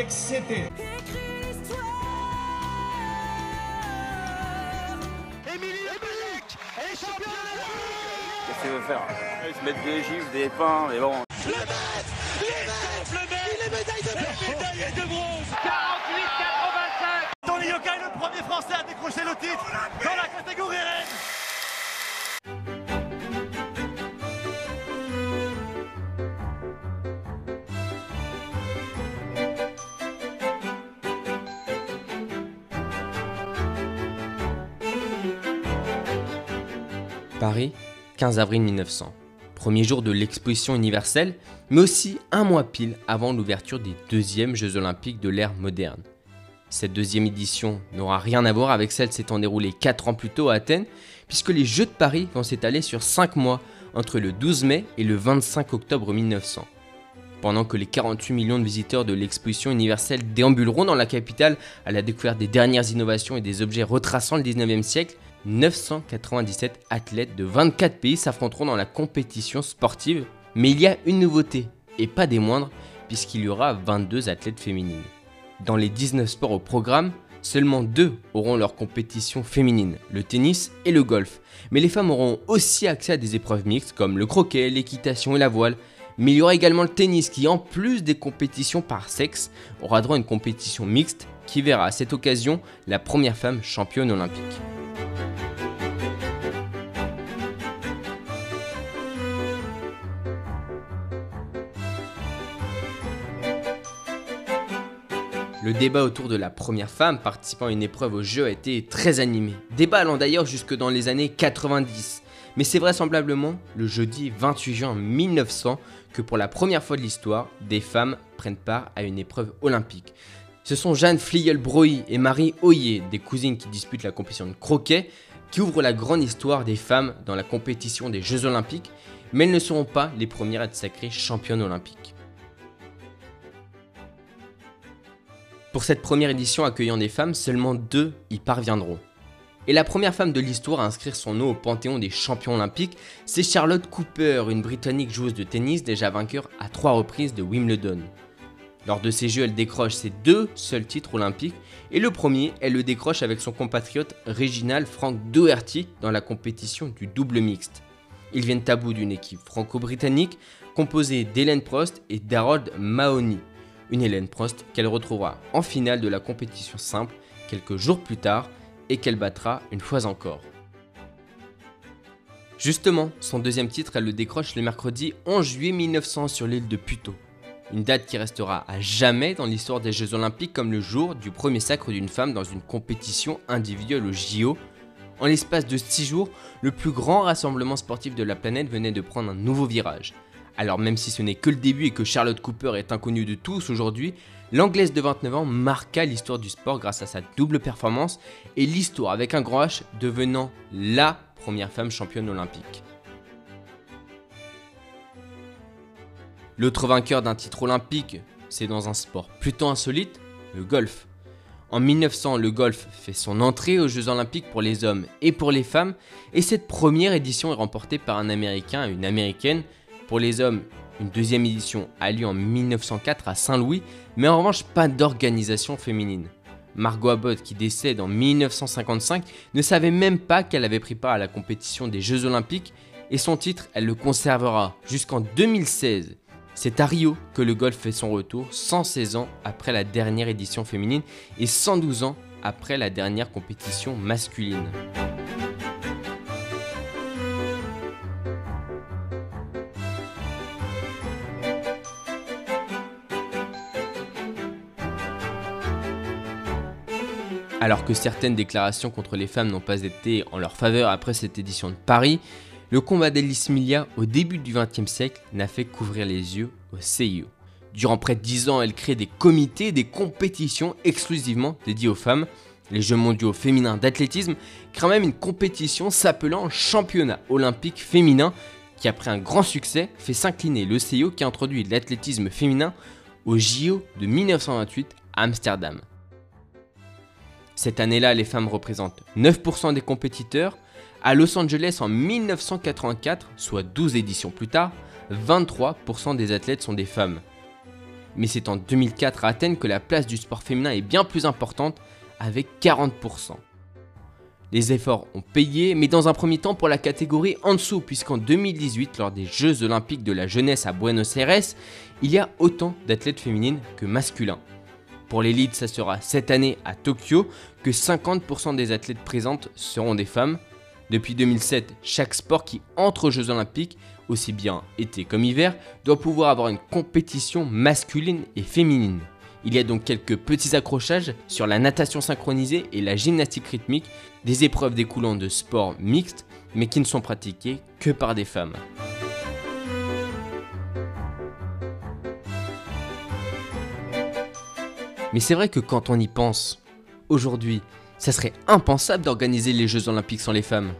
excédé. Qu'est-ce qu'il veut faire Ils se mettent des gifs, des pains, mais bon. Le maître Il maître Le maître Il est médaille de bronze. Médaille de bronze. 48-85 Tony Yoka est le premier Français à décrocher le titre dans la catégorie reine Paris, 15 avril 1900. Premier jour de l'exposition universelle, mais aussi un mois pile avant l'ouverture des deuxièmes Jeux olympiques de l'ère moderne. Cette deuxième édition n'aura rien à voir avec celle s'étant déroulée 4 ans plus tôt à Athènes, puisque les Jeux de Paris vont s'étaler sur 5 mois, entre le 12 mai et le 25 octobre 1900. Pendant que les 48 millions de visiteurs de l'exposition universelle déambuleront dans la capitale à la découverte des dernières innovations et des objets retraçant le 19e siècle, 997 athlètes de 24 pays s'affronteront dans la compétition sportive. Mais il y a une nouveauté, et pas des moindres, puisqu'il y aura 22 athlètes féminines. Dans les 19 sports au programme, seulement deux auront leur compétition féminine, le tennis et le golf. Mais les femmes auront aussi accès à des épreuves mixtes comme le croquet, l'équitation et la voile. Mais il y aura également le tennis qui, en plus des compétitions par sexe, aura droit à une compétition mixte qui verra à cette occasion la première femme championne olympique. Le débat autour de la première femme participant à une épreuve au jeu a été très animé. Débat allant d'ailleurs jusque dans les années 90. Mais c'est vraisemblablement le jeudi 28 juin 1900 que pour la première fois de l'histoire, des femmes prennent part à une épreuve olympique. Ce sont Jeanne Fliel-Broy et Marie Hoyer, des cousines qui disputent la compétition de croquet, qui ouvrent la grande histoire des femmes dans la compétition des Jeux olympiques, mais elles ne seront pas les premières à être sacrées championnes olympiques. Pour cette première édition accueillant des femmes, seulement deux y parviendront. Et la première femme de l'histoire à inscrire son nom au panthéon des champions olympiques, c'est Charlotte Cooper, une britannique joueuse de tennis déjà vainqueur à trois reprises de Wimbledon. Lors de ces jeux, elle décroche ses deux seuls titres olympiques, et le premier, elle le décroche avec son compatriote Reginald Frank Doherty dans la compétition du double mixte. Ils viennent à bout d'une équipe franco-britannique composée d'Hélène Prost et d'Harold Mahoney une Hélène Prost qu'elle retrouvera en finale de la compétition simple quelques jours plus tard et qu'elle battra une fois encore. Justement, son deuxième titre, elle le décroche le mercredi 11 juillet 1900 sur l'île de Puto. Une date qui restera à jamais dans l'histoire des Jeux Olympiques comme le jour du premier sacre d'une femme dans une compétition individuelle au JO. En l'espace de 6 jours, le plus grand rassemblement sportif de la planète venait de prendre un nouveau virage. Alors même si ce n'est que le début et que Charlotte Cooper est inconnue de tous aujourd'hui, l'anglaise de 29 ans marqua l'histoire du sport grâce à sa double performance et l'histoire avec un grand H devenant LA première femme championne olympique. L'autre vainqueur d'un titre olympique, c'est dans un sport plutôt insolite, le golf. En 1900, le golf fait son entrée aux Jeux olympiques pour les hommes et pour les femmes, et cette première édition est remportée par un Américain et une Américaine, pour les hommes, une deuxième édition a lieu en 1904 à Saint-Louis, mais en revanche pas d'organisation féminine. Margot Abbott, qui décède en 1955, ne savait même pas qu'elle avait pris part à la compétition des Jeux Olympiques et son titre, elle le conservera jusqu'en 2016. C'est à Rio que le golf fait son retour, 116 ans après la dernière édition féminine et 112 ans après la dernière compétition masculine. Alors que certaines déclarations contre les femmes n'ont pas été en leur faveur après cette édition de Paris, le combat d'Alice Milia au début du XXe siècle n'a fait qu'ouvrir les yeux au CIO. Durant près de 10 ans, elle crée des comités, des compétitions exclusivement dédiées aux femmes. Les Jeux mondiaux féminins d'athlétisme créent même une compétition s'appelant Championnat olympique féminin qui après un grand succès fait s'incliner le CIO qui introduit l'athlétisme féminin au JO de 1928 à Amsterdam. Cette année-là, les femmes représentent 9% des compétiteurs. À Los Angeles en 1984, soit 12 éditions plus tard, 23% des athlètes sont des femmes. mais c'est en 2004 à Athènes que la place du sport féminin est bien plus importante, avec 40%. Les efforts ont payé, mais dans un premier temps pour la catégorie en dessous, puisqu'en 2018, lors des Jeux olympiques de la jeunesse à Buenos Aires, il y a autant d'athlètes féminines que masculins. Pour l'élite, ça sera cette année à Tokyo que 50% des athlètes présentes seront des femmes. Depuis 2007, chaque sport qui entre aux Jeux olympiques, aussi bien été comme hiver, doit pouvoir avoir une compétition masculine et féminine. Il y a donc quelques petits accrochages sur la natation synchronisée et la gymnastique rythmique, des épreuves découlant de sports mixtes, mais qui ne sont pratiquées que par des femmes. Mais c'est vrai que quand on y pense, aujourd'hui, ça serait impensable d'organiser les Jeux olympiques sans les femmes.